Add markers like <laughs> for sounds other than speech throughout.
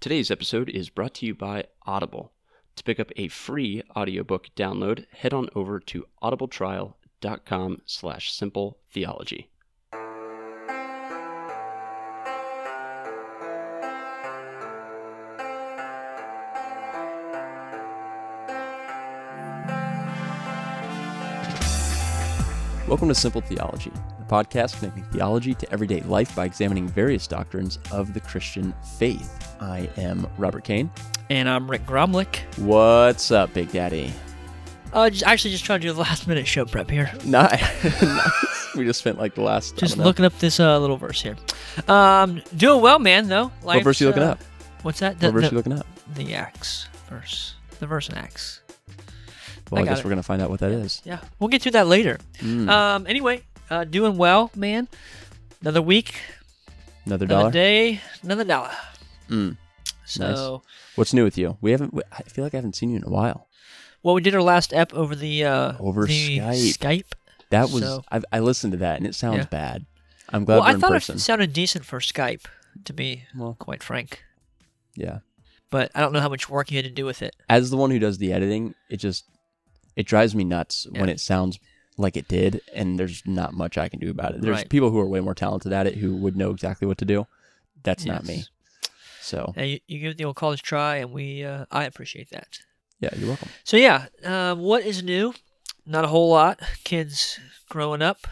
Today's episode is brought to you by Audible. To pick up a free audiobook download, head on over to audibletrial.com slash simple theology. Welcome to Simple Theology, a podcast connecting theology to everyday life by examining various doctrines of the Christian faith. I am Robert Kane. And I'm Rick Gromlick. What's up, Big Daddy? Uh, just, actually, just trying to do the last minute show prep here. <laughs> Nice. <laughs> nice. We just spent like the last. Just looking up this uh, little verse here. Um, doing well, man. Though. What verse are you looking uh, up? What's that? What verse the, you looking up? the Acts verse. The verse in Acts. Well, I I, guess it. we're gonna find out what that is. Yeah, we'll get to that later. Mm. Um, anyway, uh, doing well, man. Another week, Another another dollar. day, another dollar. Mm. So, What's new with you? We haven't. I feel like I haven't seen you in a while. well, we did our last ep over the uh, Over the Skype. Skype. That was. So- I, I listened to that and it sounds Yeah. bad. I'm glad Well, I thought person. it sounded decent for Skype, to be Well, quite frank. yeah. But I don't know how much work you had to do with it. As the one who does the editing, it just it drives me nuts when it sounds like it did, and there's not much I can do about it. There's Right. people who are way more talented at it who would know exactly what to do. That's not me. So Yeah, you, you give the old college try, and we uh, I appreciate that. yeah, you're welcome. So yeah, um, what is new? Not a whole lot. Kids growing up,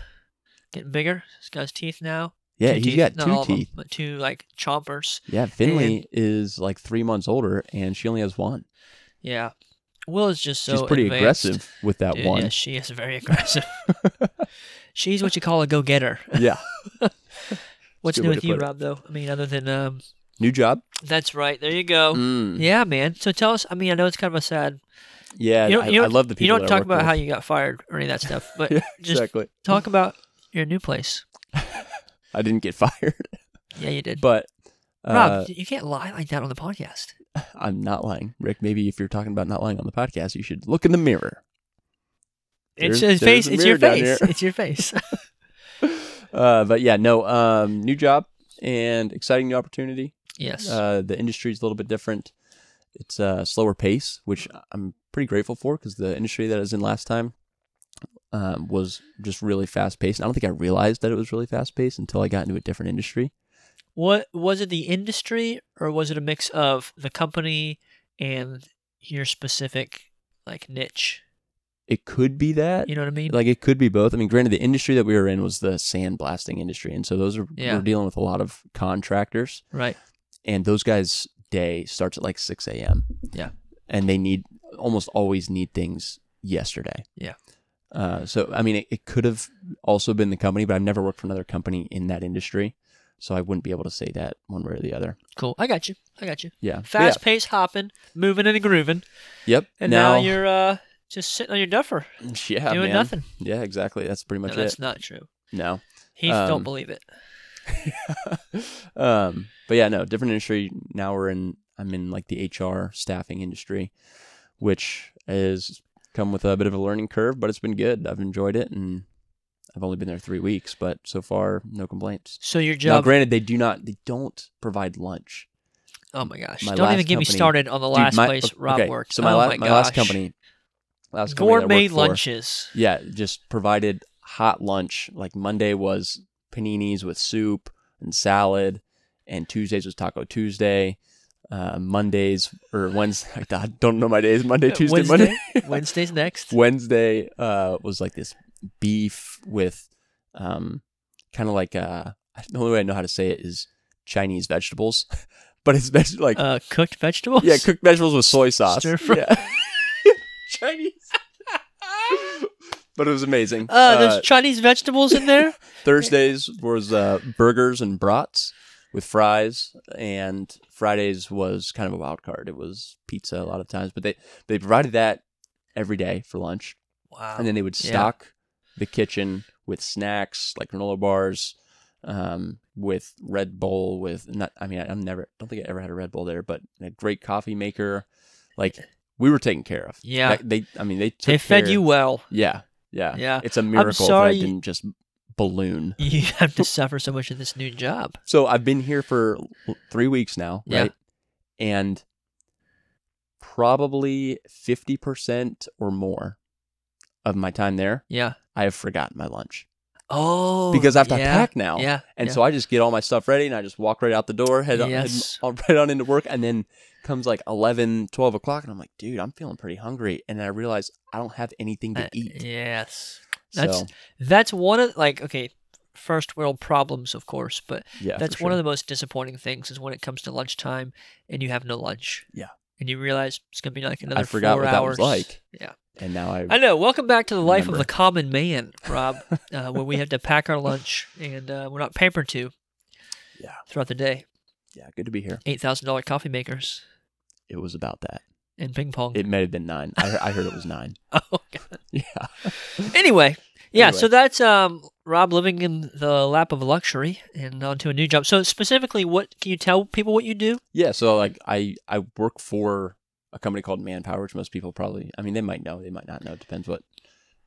getting bigger. This guy's teeth now. Yeah, Two he's teeth. got Not two all of 'em, teeth. but two like chompers. Yeah, Finley is like three months older, and she only has one. Yeah, Will is just so. She's pretty advanced. aggressive with that Dude, one. Yeah, she is very aggressive. <laughs> She's what you call a go-getter. yeah. <laughs> What's new with you, it. Rob? Though I mean, other than um, New job. that's right. There you go. Mm. Yeah, man. So tell us. I mean, I know it's kind of a sad. Yeah, You don't, I, you I love the people. You don't talk about with. how you got fired or any of that stuff, but <laughs> Yeah, just exactly. talk about your new place. I didn't get fired, Yeah, you did. but uh, Rob, you can't lie like that on the podcast. <sighs> I'm not lying, Rick. Maybe if you're talking about not lying on the podcast, you should look in the mirror. It's There's- his face. It's your face. It's your face. Uh, but yeah, no, um, new job and exciting new opportunity. yes. Uh, the is a little bit different. It's a slower pace, which I'm pretty grateful for because the industry that I was in last time um, was just really fast paced. I don't think I realized that it was really fast paced until I got into a different industry. What was it? The industry, or was it a mix of the company and your specific like niche? It could be that. You know what I mean? Like it could be both. I mean, granted, the industry that we were in was the sandblasting industry, and so those are Yeah. we're dealing with a lot of contractors, right. and those guys' day starts at like six a.m. Yeah. and they need almost always need things yesterday. Yeah. Uh, so I mean, it, it could have also been the company, but I've never worked for another company in that industry, so I wouldn't be able to say that one way or the other. Cool. I got you. I got you. Yeah. Fast pace hopping, moving and grooving, Yep. and now, you're uh just sitting on your duffer <laughs> yeah doing man. nothing. Yeah, exactly. That's pretty No, much that's it. not true. No. Heath, Um, don't believe it. <laughs> um, but yeah, no, different industry. Now we're in. I'm in like the HR staffing industry, which has come with a bit of a learning curve, but it's been good. I've enjoyed it, and I've only been there three weeks, but so far no complaints. So your job. Now, granted, they do not. They don't provide lunch. oh my gosh! my don't even get me started on the Dude, last my- place Rob okay, worked. So my, oh la- my, my last company, last company gourmet worked for, lunches. Yeah, just provided hot lunch. Like Monday was paninis with soup and salad, and Tuesdays was Taco Tuesday. Uh, Mondays or Wednesday, <laughs> I don't know my days. Monday, Tuesday, Wednesday? Monday. <laughs> Wednesday's next. Wednesday uh, was like this beef with um, kind of like uh, the only way I know how to say it is Chinese vegetables, <laughs> but it's veg- like Uh, cooked vegetables. yeah, cooked vegetables with soy sauce. Stir fry. Yeah. <laughs> Chinese. <laughs> but it was amazing. Uh, there's Uh, Chinese vegetables in there. Thursdays was uh, burgers and brats with fries, and Fridays was kind of a wild card. It was pizza a lot of times, but they they provided that every day for lunch, Wow. and then they would stock the kitchen with snacks like granola bars, um, with Red Bull. With not, I mean, I, I'm never don't think I ever had a Red Bull there, but a great coffee maker. Like we were taken care of. Yeah. That- they. I mean, they took they fed care- you well. Yeah, yeah, Yeah. It's a miracle that I didn't just balloon. <laughs> You have to suffer so much in this new job. So I've been here for three weeks now, Yeah. right? and probably 50% or more of my time there, Yeah. I have forgotten my lunch. Oh. Because I have to yeah, pack now. Yeah. And yeah. so I just get all my stuff ready and I just walk right out the door, head, on, head on, <laughs> right on into work. And then comes like 11, 12 o'clock. And I'm like, dude, I'm feeling pretty hungry. And I realize I don't have anything to Uh, eat. Yes. That's so, that's one of like okay, first world problems, of course, but yeah. that's one of the most disappointing things is when it comes to lunchtime and you have no lunch. Yeah. And you realize it's gonna be like another I forgot four what hours. that was like. Yeah. And now I, I know. Welcome back to the life of the common man, Rob, uh, where we have to pack our lunch and uh, we're not pampered to. Yeah. Throughout the day, yeah, good to be here. eight thousand dollar coffee makers It was about that. and ping pong. It may have been nine. I, heard- I heard it was nine. <laughs> oh, God. <laughs> Yeah. Anyway, yeah. Anyway. So that's um, Rob living in the lap of luxury and onto a new job. So specifically, what can you tell people what you do? Yeah, so like I I work for a company called Manpower, which most people probably I mean they might know, they might not know. It depends what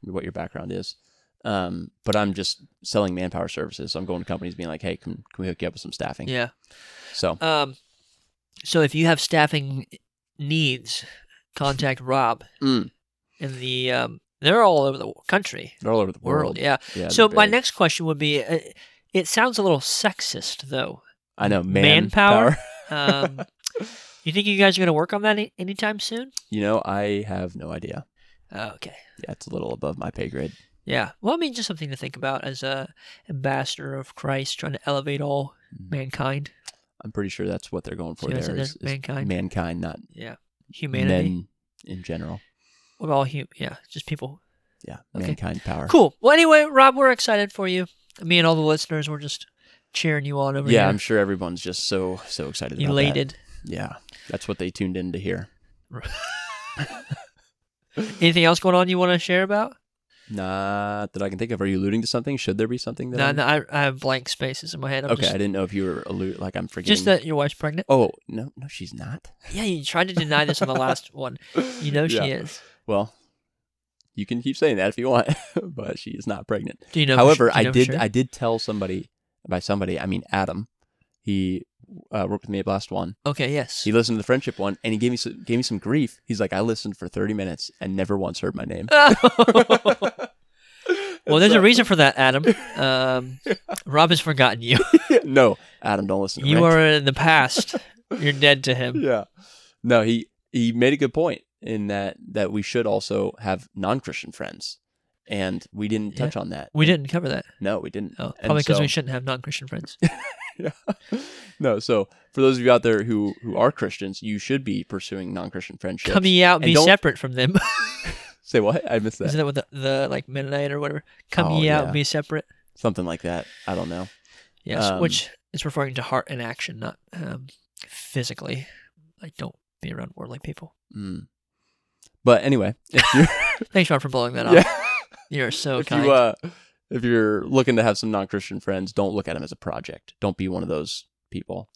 what your background is. Um, but I'm just selling manpower services. So I'm going to companies being like, hey, can, can we hook you up with some staffing? Yeah. So Um, so if you have staffing needs, contact Rob. Mm. In the um, they're all over the country, they're all over the world. world. Yeah. Yeah, so my big. next question would be: uh, It sounds a little sexist, though. I know manpower? manpower. Um, <laughs> you think you guys are going to work on that any- anytime soon? you know, I have no idea. Okay. Yeah, it's a little above my pay grade. Yeah. Well, I mean, just something to think about as a ambassador of Christ, trying to elevate all Mm. mankind. I'm pretty sure that's what they're going for See there. there? is- is Mankind. mankind, not Yeah. Humanity. men in general. What about all hum- Yeah, just people. Yeah, Okay. mankind power. Cool. Well, anyway, Rob, we're excited for you. Me and all the listeners, we're just cheering you on over Yeah, here. Yeah, I'm sure everyone's just so so excited. about that. elated. Yeah, that's what they tuned in to hear. <laughs> Anything else going on you want to share about? Not that I can think of. Are you alluding to something? Should there be something that? No, I'm- no, I, I have blank spaces in my head. I'm okay, just, I didn't know if you were allude like I'm forgetting. just that your wife's pregnant. Oh no, no, she's not. <laughs> Yeah, you tried to deny this on the last <laughs> one. You know she Yeah. is. Well, you can keep saying that if you want, but she is not pregnant. Do you know? However, su- do you I know for did. sure? I did tell somebody. By somebody, I mean Adam. He uh, worked with me at Blast One. Okay. Yes. He listened to the friendship one, and he gave me some, gave me some grief. He's like, I listened for thirty minutes and never once heard my name. <laughs> well, <laughs> there's a reason for that, Adam. <laughs> Um, Rob has forgotten you. no, Adam, don't listen. to You Rick. are in the past. You're dead to him. yeah. No, he he made a good point in that that we should also have non-Christian friends, and we didn't touch on that. We didn't cover that. No, we didn't. Oh, probably because so- we shouldn't have non-Christian friends. <laughs> yeah. No, so for those of you out there who who are Christians, you should be pursuing non-Christian friendships. Come ye out, And be don't- separate from them. <laughs> Say what? I missed that. Isn't that what the, the like Mennonite or whatever? Come Oh, ye out, yeah. be separate. Something like that. I don't know. Yes, Um, which is referring to heart and action, not um, physically. Like, don't be around worldly people. Mm. But anyway, if you're <laughs> Thanks, Ron, for blowing that off. yeah, You're so if kind. you uh, if you're looking to have some non-Christian friends, don't look at them as a project. Don't be one of those people.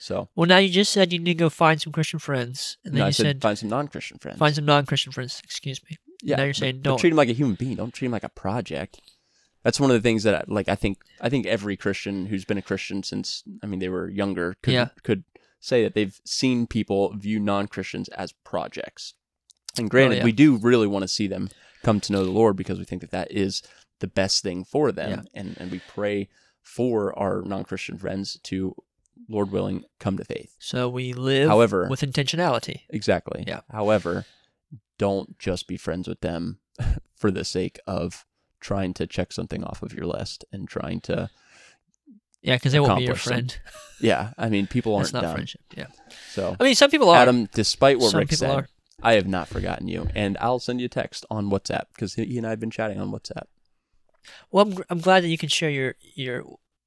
So well, now you just said you need to go find some Christian friends, and then no, I you said, said, find some non-Christian friends. find some non-Christian friends. Excuse me. yeah, now you're saying don't. treat them like a human being. Don't treat them like a project. That's one of the things that I, like I think I think every Christian who's been a Christian since I mean they were younger could Yeah. could say that they've seen people view non-Christians as projects. And granted, Oh, yeah. we do really want to see them come to know the Lord because we think that that is the best thing for them, Yeah. and and we pray for our non-Christian friends to, Lord willing, come to faith. So we live However, with intentionality. Exactly. Yeah. However, don't just be friends with them <laughs> for the sake of trying to check something off of your list and trying to. Yeah, because they won't be your accomplish some- friend. <laughs> Yeah, I mean, people aren't That's not dumb. friendship. Yeah. So, I mean, some people are. Adam, despite what some Rick said, are. I have not forgotten you, and I'll send you a text on WhatsApp because he and I have been chatting on WhatsApp. Well, I'm, I'm glad that you can share your your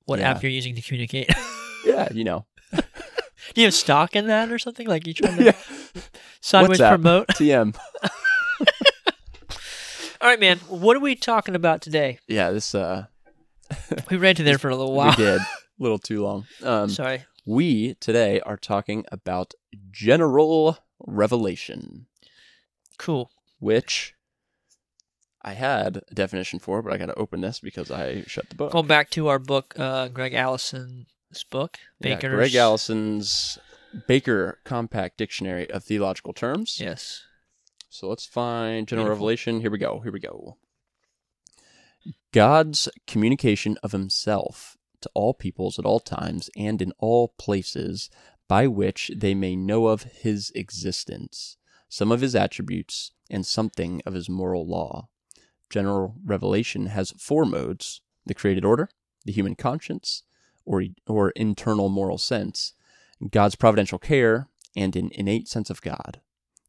what Yeah. app you're using to communicate. <laughs> Yeah, you know, <laughs> Do you have stock in that or something? Like you trying to <laughs> yeah, sideways WhatsApp. promote? TM. All right, man. What are we talking about today? Yeah, this uh, We ran to there for a little while. we did a little too long. Um, Sorry. we today are talking about general revelation. Cool. which I had a definition for, but I got to open this because I shut the book. Going back to our book, uh, Greg Allison's book, Yeah, Greg Allison's Baker Compact Dictionary of Theological Terms. Yes. So let's find general Beautiful. revelation. Here we go. Here we go. God's communication of himself to all peoples at all times and in all places by which they may know of his existence, some of his attributes, and something of his moral law. General revelation has four modes the created order, the human conscience, or, or internal moral sense, God's providential care, and an innate sense of God.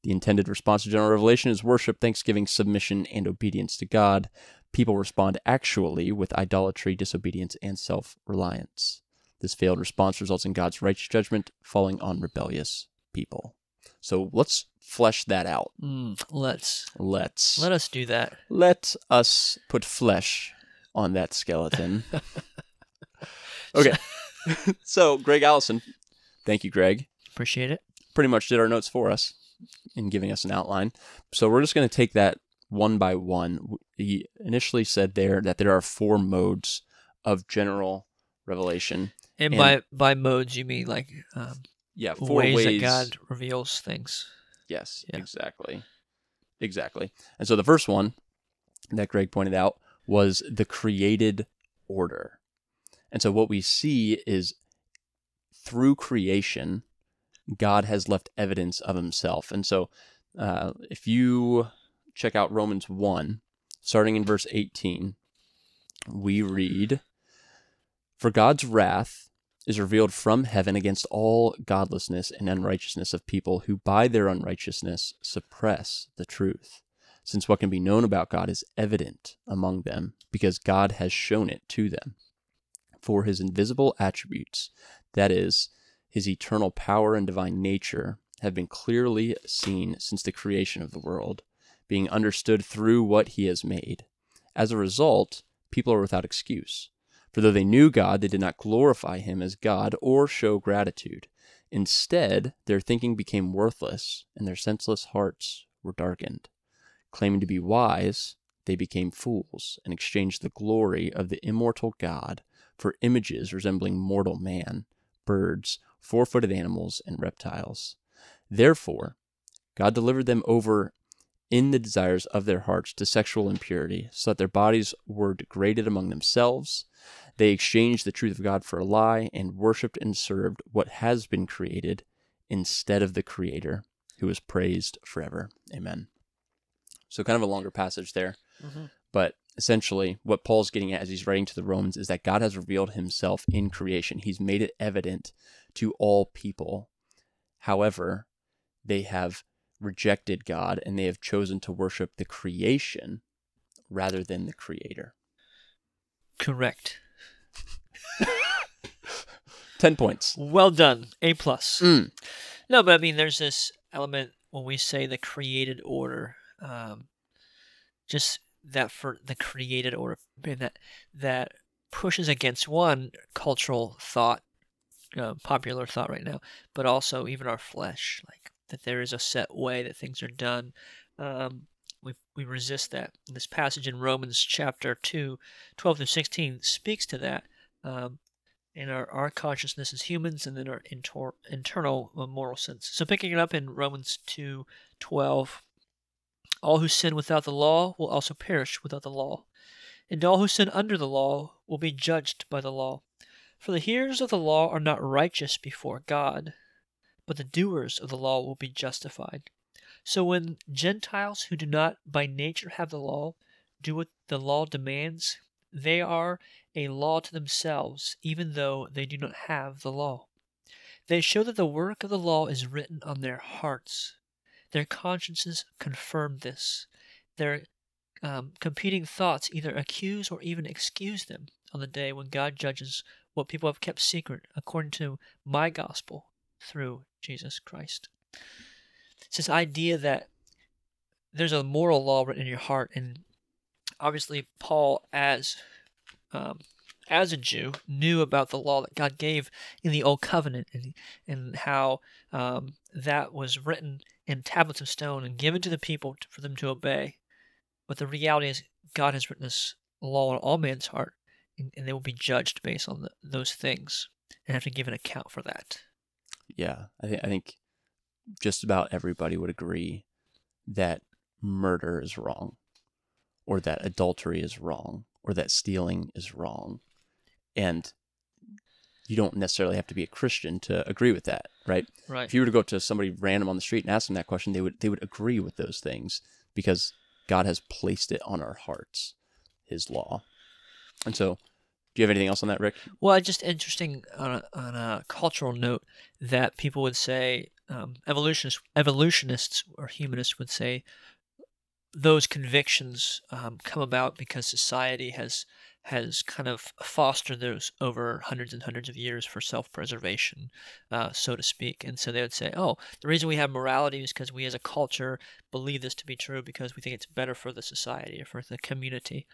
The intended response to general revelation is worship, thanksgiving, submission, and obedience to God. People respond actually with idolatry, disobedience, and self reliance. This failed response results in God's righteous judgment falling on rebellious people. So let's flesh that out. Mm, let's Let's let us do that. let us put flesh on that skeleton. <laughs> okay. <laughs> so Greg Allison, thank you, Greg. Appreciate it. pretty much did our notes for us in giving us an outline. So we're just going to take that one by one. He initially said there that there are four modes of general revelation. And, And- by by modes, you mean like um, Yeah, four ways, ways. that God reveals things. Yes, Yeah. exactly. Exactly. And so the first one that Greg pointed out was the created order. And so what we see is through creation, God has left evidence of himself. And so uh, if you check out Romans 1, starting in verse 18, we read For God's wrath is revealed from heaven against all godlessness and unrighteousness of people who by their unrighteousness suppress the truth. Since what can be known about God is evident among them, because God has shown it to them. For his invisible attributes, that is, his eternal power and divine nature, have been clearly seen since the creation of the world, being understood through what he has made. As a result, people are without excuse. For though they knew God, they did not glorify him as God or show gratitude. Instead, their thinking became worthless, and their senseless hearts were darkened. Claiming to be wise, they became fools and exchanged the glory of the immortal God for images resembling mortal man, birds, four footed animals, and reptiles. Therefore, God delivered them over in the desires of their hearts to sexual impurity, so that their bodies were degraded among themselves. They exchanged the truth of God for a lie and worshiped and served what has been created instead of the Creator, who is praised forever. Amen. So, kind of a longer passage there. Mhm. But essentially, what Paul's getting at as he's writing to the Romans is that God has revealed himself in creation. He's made it evident to all people. However, they have rejected God and they have chosen to worship the creation rather than the creator. Correct. <laughs> 10 points. Well done. A plus. Mm. No, but I mean, there's this element when we say the created order, um, just that for the created order, that that pushes against one cultural thought, uh, popular thought right now, but also even our flesh, like that there is a set way that things are done. Um, we we resist that. This passage in Romans chapter 2, 12 through 16 speaks to that. Um, in our, our consciousness as humans and then our intor- internal moral sense. So picking it up in Romans 2:12, all who sin without the law will also perish without the law, and all who sin under the law will be judged by the law. For the hearers of the law are not righteous before God, but the doers of the law will be justified. So when Gentiles who do not by nature have the law do what the law demands, they are a law to themselves, even though they do not have the law. They show that the work of the law is written on their hearts. Their consciences confirm this. Their um, competing thoughts either accuse or even excuse them on the day when God judges what people have kept secret according to my gospel through Jesus Christ. It's this idea that there's a moral law written in your heart, and obviously, Paul, as um, as a Jew, knew about the law that God gave in the Old Covenant and, and how um, that was written in tablets of stone and given to the people for them to obey. But the reality is, God has written this law on all man's heart, and, and they will be judged based on the, those things and have to give an account for that. Yeah, I think I think just about everybody would agree that murder is wrong, or that adultery is wrong, or that stealing is wrong, and you don't necessarily have to be a Christian to agree with that, right? Right. If you were to go up to somebody random on the street and ask them that question, they would they would agree with those things because God has placed it on our hearts, His law. And so, do you have anything else on that, Rick? Well, just interesting on a, on a cultural note that people would say um, evolutionists, evolutionists or humanists would say those convictions um, come about because society has has kind of fostered those over hundreds and hundreds of years for self-preservation, uh, so to speak. And so they would say, "Oh, the reason we have morality is because we, as a culture, believe this to be true because we think it's better for the society or for the community."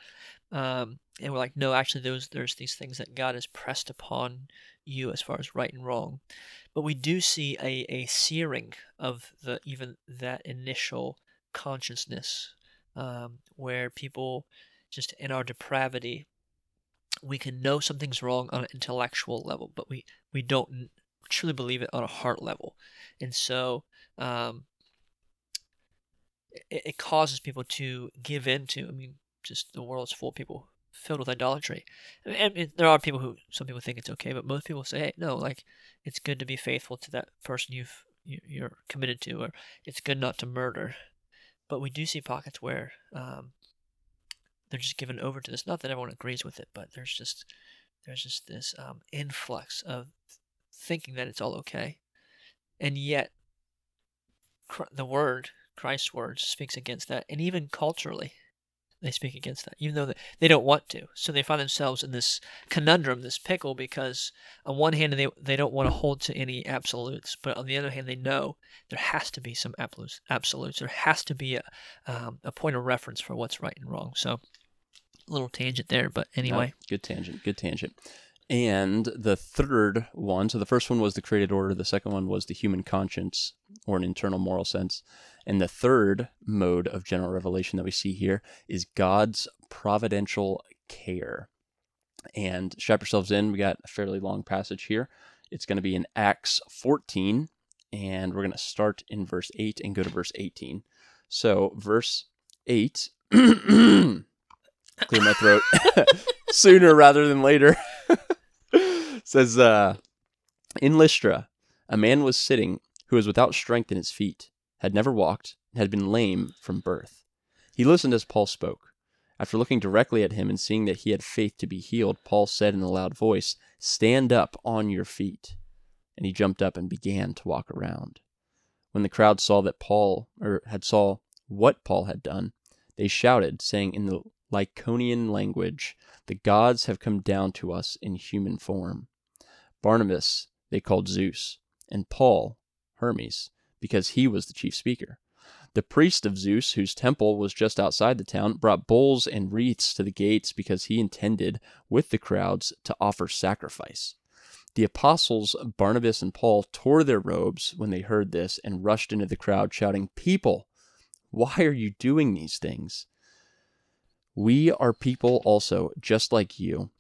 Um, and we're like, "No, actually, those there's these things that God has pressed upon you as far as right and wrong." But we do see a, a searing of the even that initial consciousness um, where people just in our depravity we can know something's wrong on an intellectual level, but we, we don't truly believe it on a heart level. And so um, it, it causes people to give in to, I mean, just the world is full of people filled with idolatry. I mean, there are people who, some people think it's okay, but most people say, hey, no, like, it's good to be faithful to that person you've, you're committed to, or it's good not to murder. But we do see pockets where um, they're just given over to this. Not that everyone agrees with it, but there's just there's just this um, influx of thinking that it's all okay, and yet the word, Christ's word, speaks against that, and even culturally, they speak against that, even though they don't want to. So they find themselves in this conundrum, this pickle, because on one hand they they don't want to hold to any absolutes, but on the other hand they know there has to be some absolutes. Absolutes. There has to be a um, a point of reference for what's right and wrong. So little tangent there, but anyway. Oh, good tangent. Good tangent. And the third one, so the first one was the created order, the second one was the human conscience or an internal moral sense. And the third mode of general revelation that we see here is God's providential care. And strap yourselves in. We got a fairly long passage here. It's going to be in Acts 14, and we're going to start in verse 8 and go to verse 18. So, verse 8 <clears throat> clear my throat <laughs> sooner rather than later. <laughs> says, uh, in Lystra, a man was sitting who was without strength in his feet, had never walked, and had been lame from birth. He listened as Paul spoke. After looking directly at him and seeing that he had faith to be healed, Paul said in a loud voice, Stand up on your feet. And he jumped up and began to walk around. When the crowd saw that Paul, or had saw what Paul had done, they shouted, saying in the Lycaonian language, the gods have come down to us in human form. Barnabas they called Zeus, and Paul Hermes, because he was the chief speaker. The priest of Zeus, whose temple was just outside the town, brought bulls and wreaths to the gates because he intended, with the crowds, to offer sacrifice. The apostles Barnabas and Paul tore their robes when they heard this and rushed into the crowd, shouting, People, why are you doing these things? We are people also, just like you,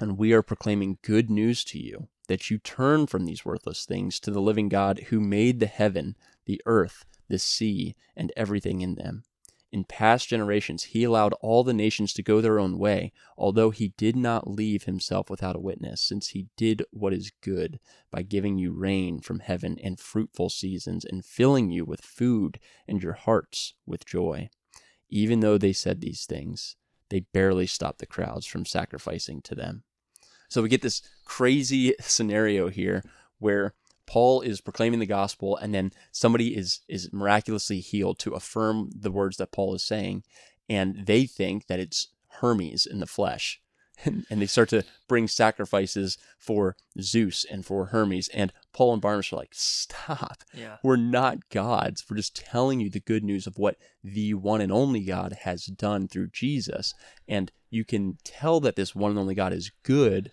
and we are proclaiming good news to you that you turn from these worthless things to the living God who made the heaven, the earth, the sea, and everything in them. In past generations, he allowed all the nations to go their own way, although he did not leave himself without a witness, since he did what is good by giving you rain from heaven and fruitful seasons, and filling you with food and your hearts with joy. Even though they said these things, they barely stopped the crowds from sacrificing to them. So we get this crazy <laughs> scenario here where Paul is proclaiming the gospel and then somebody is is miraculously healed to affirm the words that Paul is saying and they think that it's Hermes in the flesh and, <laughs> and they start to bring sacrifices for Zeus and for Hermes. And Paul and Barnabas are like, stop. Yeah. We're not gods. We're just telling you the good news of what the one and only God has done through Jesus. And you can tell that this one and only God is good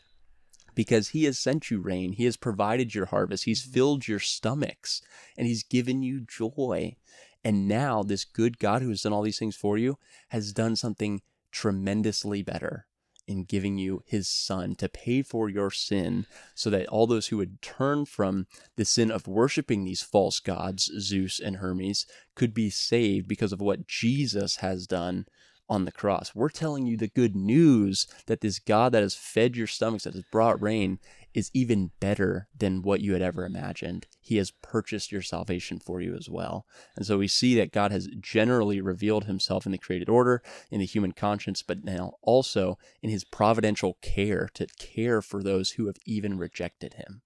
because he has sent you rain. He has provided your harvest. He's mm-hmm. filled your stomachs and he's given you joy. And now this good God who has done all these things for you has done something tremendously better in giving you his son to pay for your sin so that all those who would turn from the sin of worshiping these false gods, Zeus and Hermes, could be saved because of what Jesus has done on the cross. We're telling you the good news that this God that has fed your stomachs, that has brought rain, is even better than what you had ever imagined. He has purchased your salvation for you as well. And so we see that God has generally revealed himself in the created order, in the human conscience, but now also in his providential care to care for those who have even rejected him.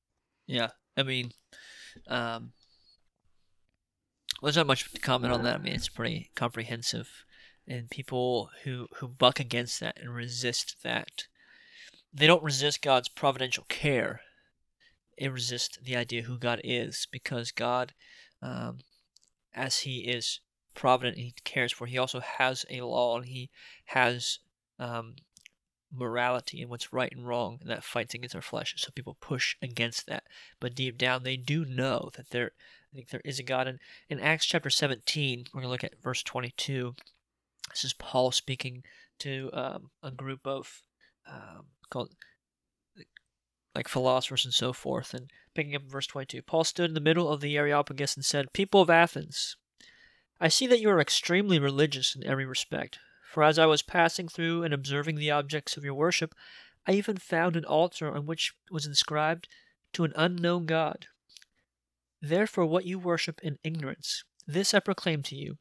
Yeah. I mean, um, there's not much to comment on that. I mean, it's pretty comprehensive. And people who, who buck against that and resist that they don't resist God's providential care. They resist the idea who God is because God, um, as He is provident and He cares for, He also has a law and He has um, morality and what's right and wrong, and that fights against our flesh. So people push against that, but deep down they do know that there. I think there is a God. And in Acts chapter 17, we're going to look at verse 22. This is Paul speaking to um, a group of um, called like philosophers and so forth. And picking up verse 22, Paul stood in the middle of the Areopagus and said, People of Athens, I see that you are extremely religious in every respect. For as I was passing through and observing the objects of your worship, I even found an altar on which was inscribed to an unknown God. Therefore, what you worship in ignorance, this I proclaim to you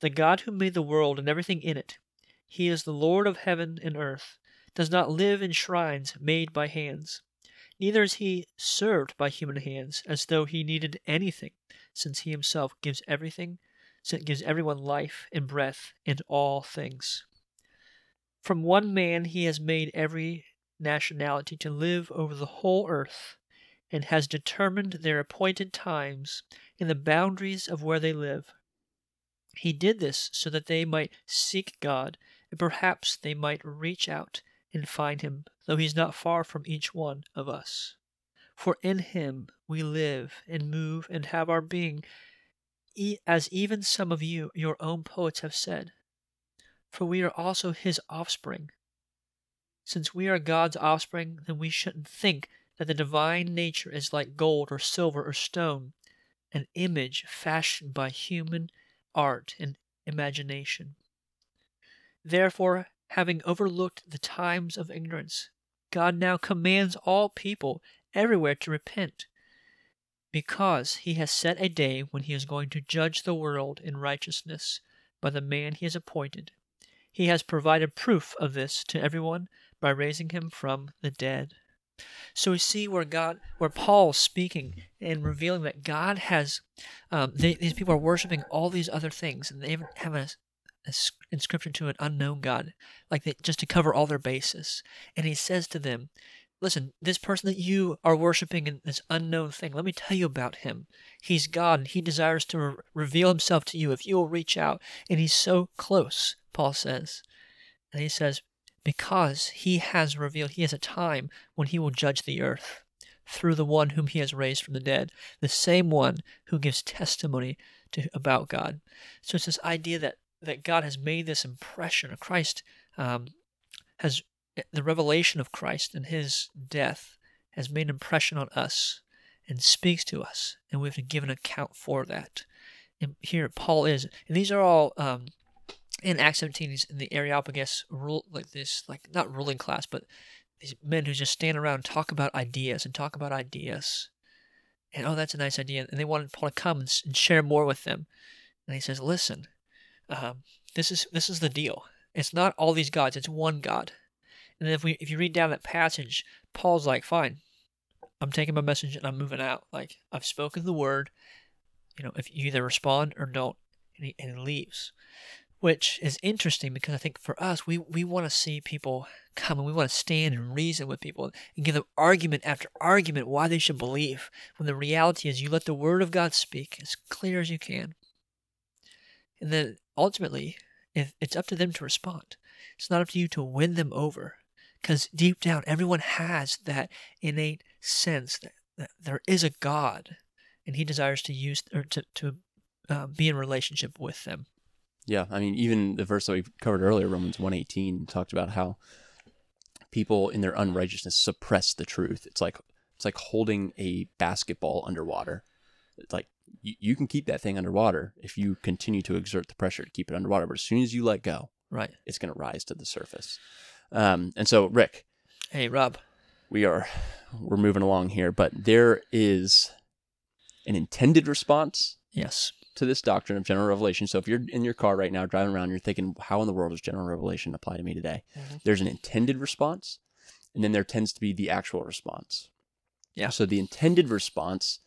the God who made the world and everything in it. He is the Lord of heaven and earth does not live in shrines made by hands. Neither is he served by human hands as though he needed anything, since he himself gives everything, since gives everyone life and breath and all things. From one man he has made every nationality to live over the whole earth, and has determined their appointed times in the boundaries of where they live. He did this so that they might seek God, and perhaps they might reach out and find him, though he's not far from each one of us. For in him we live and move and have our being, as even some of you, your own poets, have said. For we are also his offspring. Since we are God's offspring, then we shouldn't think that the divine nature is like gold or silver or stone, an image fashioned by human art and imagination. Therefore, having overlooked the times of ignorance, God now commands all people everywhere to repent, because he has set a day when he is going to judge the world in righteousness by the man he has appointed. He has provided proof of this to everyone by raising him from the dead. So we see where God, where Paul's speaking and revealing that God has, um, they, these people are worshiping all these other things, and they have inscription to an unknown God, like they, just to cover all their bases. And he says to them, Listen, this person that you are worshiping in this unknown thing, let me tell you about him. He's God, and he desires to re- reveal himself to you if you will reach out. And he's so close, Paul says. And he says, Because he has revealed, he has a time when he will judge the earth through the one whom he has raised from the dead, the same one who gives testimony to, about God. So it's this idea that that God has made this impression of Christ, um, has the revelation of Christ and his death has made an impression on us and speaks to us, and we have to give an account for that. And here Paul is, and these are all um, in Acts 17, he's in the Areopagus rule, like this, like not ruling class, but these men who just stand around and talk about ideas and talk about ideas. And oh, that's a nice idea. And they wanted Paul to come and share more with them. And he says, listen, um, this is this is the deal. It's not all these gods; it's one God. And then if we if you read down that passage, Paul's like, "Fine, I'm taking my message and I'm moving out. Like I've spoken the word. You know, if you either respond or don't," and he, and he leaves, which is interesting because I think for us, we we want to see people come and we want to stand and reason with people and give them argument after argument why they should believe. When the reality is, you let the word of God speak as clear as you can. And then ultimately, if it's up to them to respond. It's not up to you to win them over. Because deep down, everyone has that innate sense that, that there is a God, and He desires to use or to to uh, be in relationship with them. Yeah, I mean, even the verse that we covered earlier, Romans one eighteen, talked about how people in their unrighteousness suppress the truth. It's like it's like holding a basketball underwater. It's like you, you can keep that thing underwater if you continue to exert the pressure to keep it underwater. But as soon as you let go, Right. it's going to rise to the surface. Um, and so, Rick, Hey, Rob. we are we're moving along here, but there is an intended response Yes. to this doctrine of general revelation. So if you're in your car right now driving around, you're thinking, how in the world does general revelation apply to me today? Mhm. There's an intended response, and then there tends to be the actual response. Yeah. So the intended response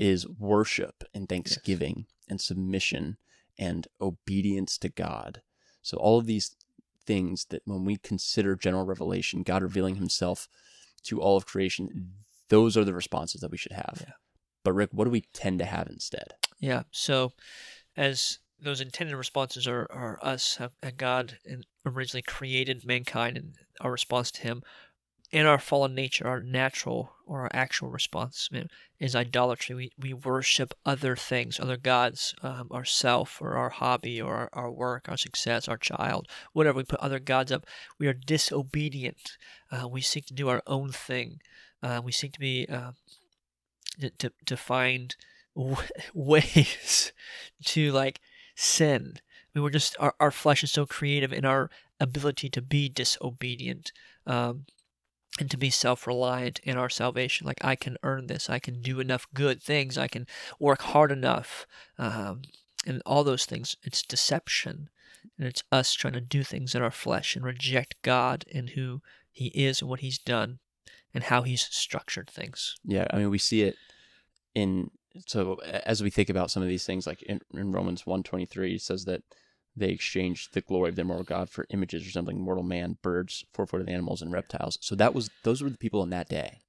is worship and thanksgiving and submission and obedience to God. So all of these things that when we consider general revelation, God revealing himself to all of creation, those are the responses that we should have. Yeah. But Rick, what do we tend to have instead? Yeah. So, as those intended responses are, are us, how God in- originally created mankind and our response to Him. In our fallen nature, our natural or our actual response is idolatry. We, we worship other things, other gods, um, ourself or our hobby or our, our work, our success, our child, whatever. We put other gods up. We are disobedient. Uh, we seek to do our own thing. Uh, we seek to be uh, to to find w- <laughs> ways to like sin. I mean, we're just our, our flesh is so creative in our ability to be disobedient um, and to be self-reliant in our salvation. Like I can earn this, I can do enough good things, I can work hard enough, um, and all those things. It's deception, and it's us trying to do things in our flesh and reject God and who He is and what He's done and how He's structured things. Yeah, I mean, we see it in so as we think about some of these things, like in, in Romans one twenty three, says that they exchanged the glory of their mortal God for images resembling mortal man, birds, four footed animals, and reptiles. So that was those were the people in that day.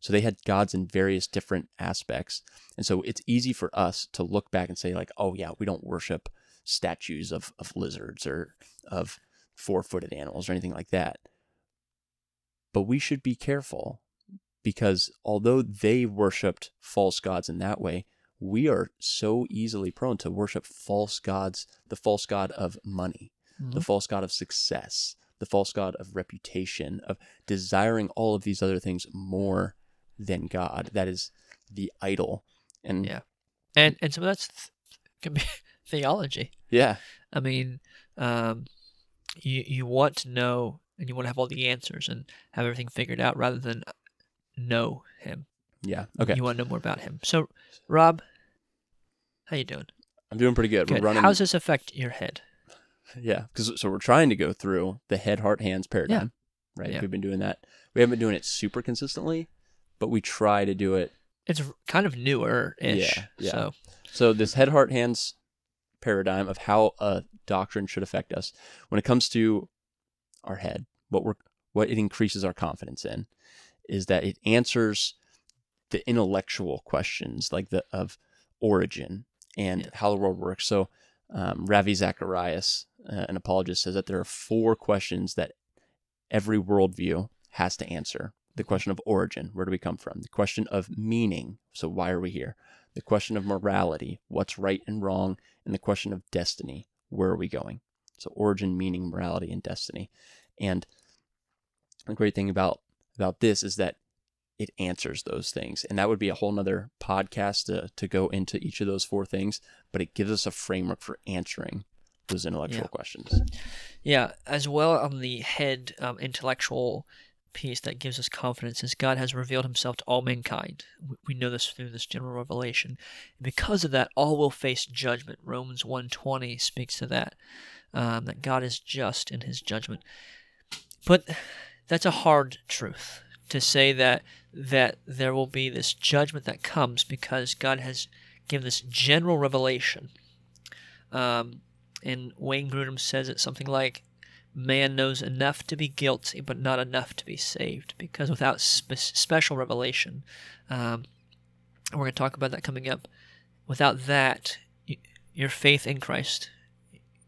So they had gods in various different aspects, and so it's easy for us to look back and say like, oh yeah, we don't worship statues of of lizards or of four footed animals or anything like that. But we should be careful because although they worshiped false gods in that way, we are so easily prone to worship false gods, the false god of money, the false god of success, the false god of reputation, of desiring all of these other things more than God. That is the idol. And Yeah. and and some of that's th- can be <laughs> theology. yeah, I mean, um, you you want to know and you want to have all the answers and have everything figured out rather than know him. yeah. Okay. You want to know more about him. So, Rob, how you doing? I'm doing pretty good. Good. We're running How does this affect your head? <laughs> Yeah, because so we're trying to go through the head, heart, hands paradigm, yeah. right? Yeah. We've been doing that. We haven't been doing it super consistently, but we try to do it. It's kind of newer ish. Yeah, yeah. So, So this head, heart, hands paradigm of how a doctrine should affect us when it comes to our head, what we're what it increases our confidence in is that it answers the intellectual questions like the of origin and Yeah. how the world works. So um, Ravi Zacharias, uh, an apologist, says that there are four questions that every worldview has to answer. The question of origin, where do we come from? The question of meaning, so why are we here? The question of morality, what's right and wrong? And the question of destiny, where are we going? So origin, meaning, morality, and destiny. And the great thing about about this is that it answers those things. And that would be a whole nother podcast to, to go into each of those four things, but it gives us a framework for answering those intellectual Yeah. questions. yeah, as well on the head um, intellectual piece that gives us confidence is God has revealed himself to all mankind. We- We know this through this general revelation. And because of that, all will face judgment. Romans 120 speaks to that, um, that God is just in his judgment. But that's a hard truth to say that that there will be this judgment that comes because God has given this general revelation. Um, and Wayne Grudem says it something like, "Man knows enough to be guilty, but not enough to be saved." Because without spe- special revelation, um, we're going to talk about that coming up. Without that, your faith in Christ,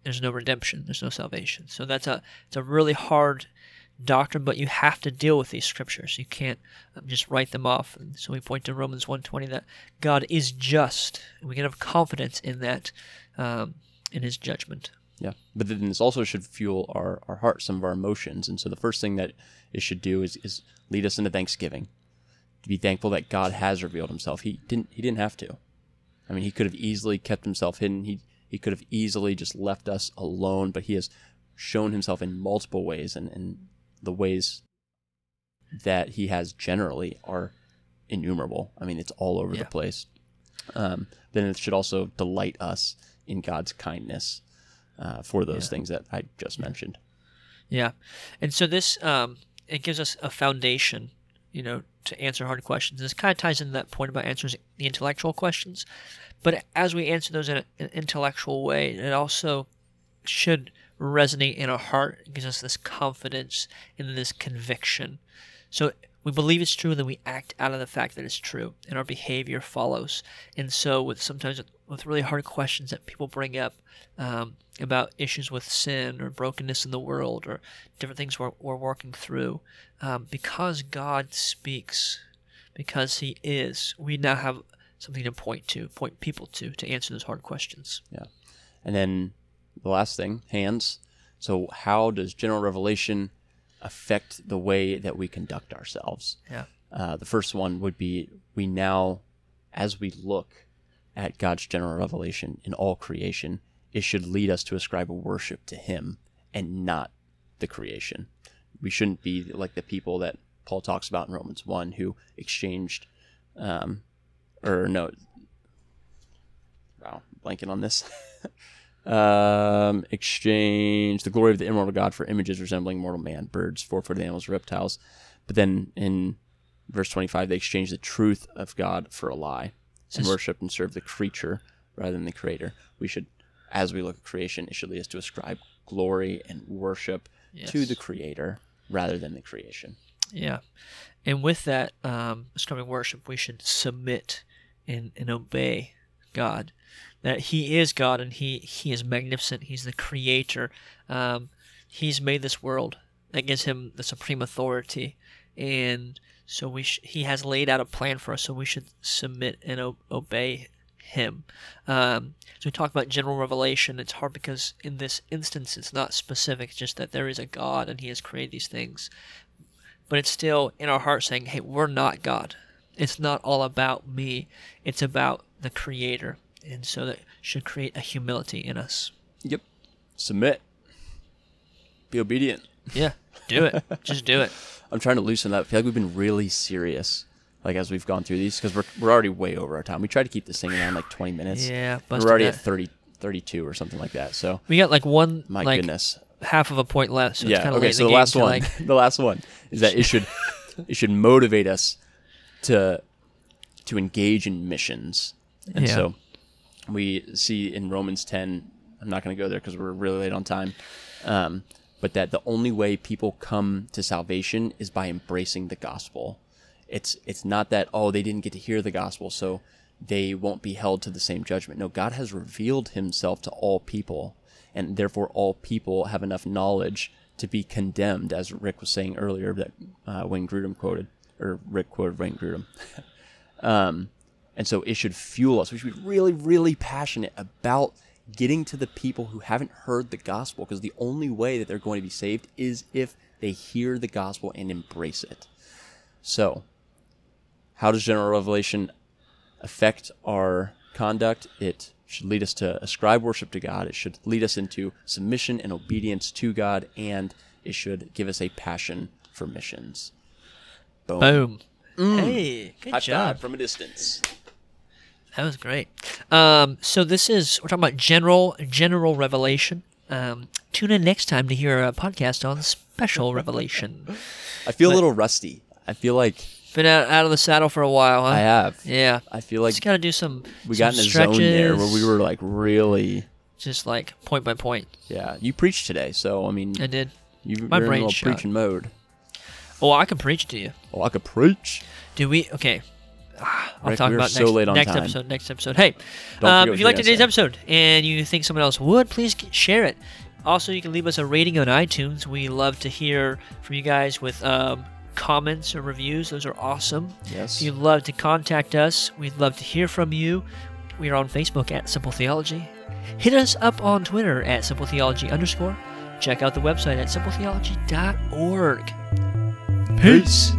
there's no redemption, there's no salvation. So that's a it's a really hard doctrine, but you have to deal with these scriptures. You can't um, just write them off. And so we point to Romans 1:20 that God is just, we can have confidence in that, um, in His judgment. Yeah. But then this also should fuel our, our heart, some of our emotions. And so the first thing that it should do is, is lead us into thanksgiving. To be thankful that God has revealed himself. He didn't he didn't have to. I mean he could have easily kept himself hidden. He he could have easily just left us alone, but he has shown himself in multiple ways and, and the ways that he has generally are innumerable. I mean, it's all over Yeah. the place. Um, then it should also delight us in God's kindness uh, for those Yeah. things that I just mentioned. Yeah, and so this um, it gives us a foundation, you know, to answer hard questions. This kind of ties into that point about answering the intellectual questions, but as we answer those in an intellectual way, it also should resonate in our heart. Gives us this confidence and this conviction. So we believe it's true, then we act out of the fact that it's true, and our behavior follows. And so, with sometimes with, with really hard questions that people bring up um, about issues with sin or brokenness in the world or different things we're, we're working through, um, because God speaks, because He is, we now have something to point to, point people to, to answer those hard questions. Yeah, and then the last thing, hands. So, how does general revelation affect the way that we conduct ourselves? Yeah. Uh, the first one would be we now, as we look at God's general revelation in all creation, it should lead us to ascribe a worship to Him and not the creation. We shouldn't be like the people that Paul talks about in Romans 1 who exchanged, um, or no, wow, blanking on this. <laughs> um, exchange the glory of the immortal God for images resembling mortal man, birds, four footed animals, reptiles. But then in verse 25, they exchange the truth of God for a lie and Yes. worship and serve the creature rather than the creator. We should, as we look at creation, it should lead us to ascribe glory and worship to the creator rather than the creation. Yeah. And with that, um, ascribing worship, we should submit and, and obey God. That He is God and He, he is magnificent. He's the creator. Um, he's made this world. That gives Him the supreme authority. And so we sh- He has laid out a plan for us, so we should submit and o- obey Him. Um, so we talk about general revelation. It's hard because in this instance, it's not specific, just that there is a God and He has created these things but it's still in our heart saying, hey, we're not God. It's not all about me, it's about the Creator. And so that should create a humility in us. Yep. Submit. Be obedient. Yeah, do it. <laughs> Just do it. I'm trying to loosen up. I feel like we've been really serious, like as we've gone through these, because we're we're already way over our time. We tried to keep this thing around like 20 minutes. Yeah, we're already that. at 30, 32 or something like that. So We got like one, my like goodness. half of a point left. So yeah. kind Okay. So the the, last one, Like, <laughs> the last one is that it should <laughs> it should motivate us to to engage in missions, and Yeah. so we see in Romans 10. I'm not going to go there because we're really late on time. Um, but that the only way people come to salvation is by embracing the gospel. It's it's not that oh they didn't get to hear the gospel so they won't be held to the same judgment. No, God has revealed Himself to all people, and therefore all people have enough knowledge to be condemned, as Rick was saying earlier that uh, Wayne Grudem quoted, or Rick quoted Wayne Grudem. <laughs> um, and so it should fuel us. We should be really, really passionate about getting to the people who haven't heard the gospel because the only way that they're going to be saved is if they hear the gospel and embrace it. So, how does general revelation affect our conduct? It should lead us to ascribe worship to God. It should lead us into submission and obedience to God, and it should give us a passion for missions. Boom. boom. Mm. Hey, good High job. from a distance. That was great. Um, so this is we're talking about general general revelation. Um, tune in next time to hear a podcast on special revelation. I feel a little rusty. I feel like Been out, out of the saddle for a while, huh? I have. Yeah. I feel like Just got to do some. we some got in a zone there where we were like really. just like point by point. Yeah, you preached today, so I mean, I did. you, my you're in a preaching mode. Oh, I can preach to you. Oh, I could preach. Do we? Okay. Ah, I'll Rick, talk we about so next, late on next time. episode. Next episode. Hey, um, if you liked today's episode and you think someone else would, please share it. Also, you can leave us a rating on iTunes. We love to hear from you guys with um, comments or reviews. Those are awesome. Yes. If you'd love to contact us, we'd love to hear from you. We are on Facebook at Simple Theology. Hit us up on Twitter at Simple Theology underscore. Check out the website at simpletheology.org. Peace.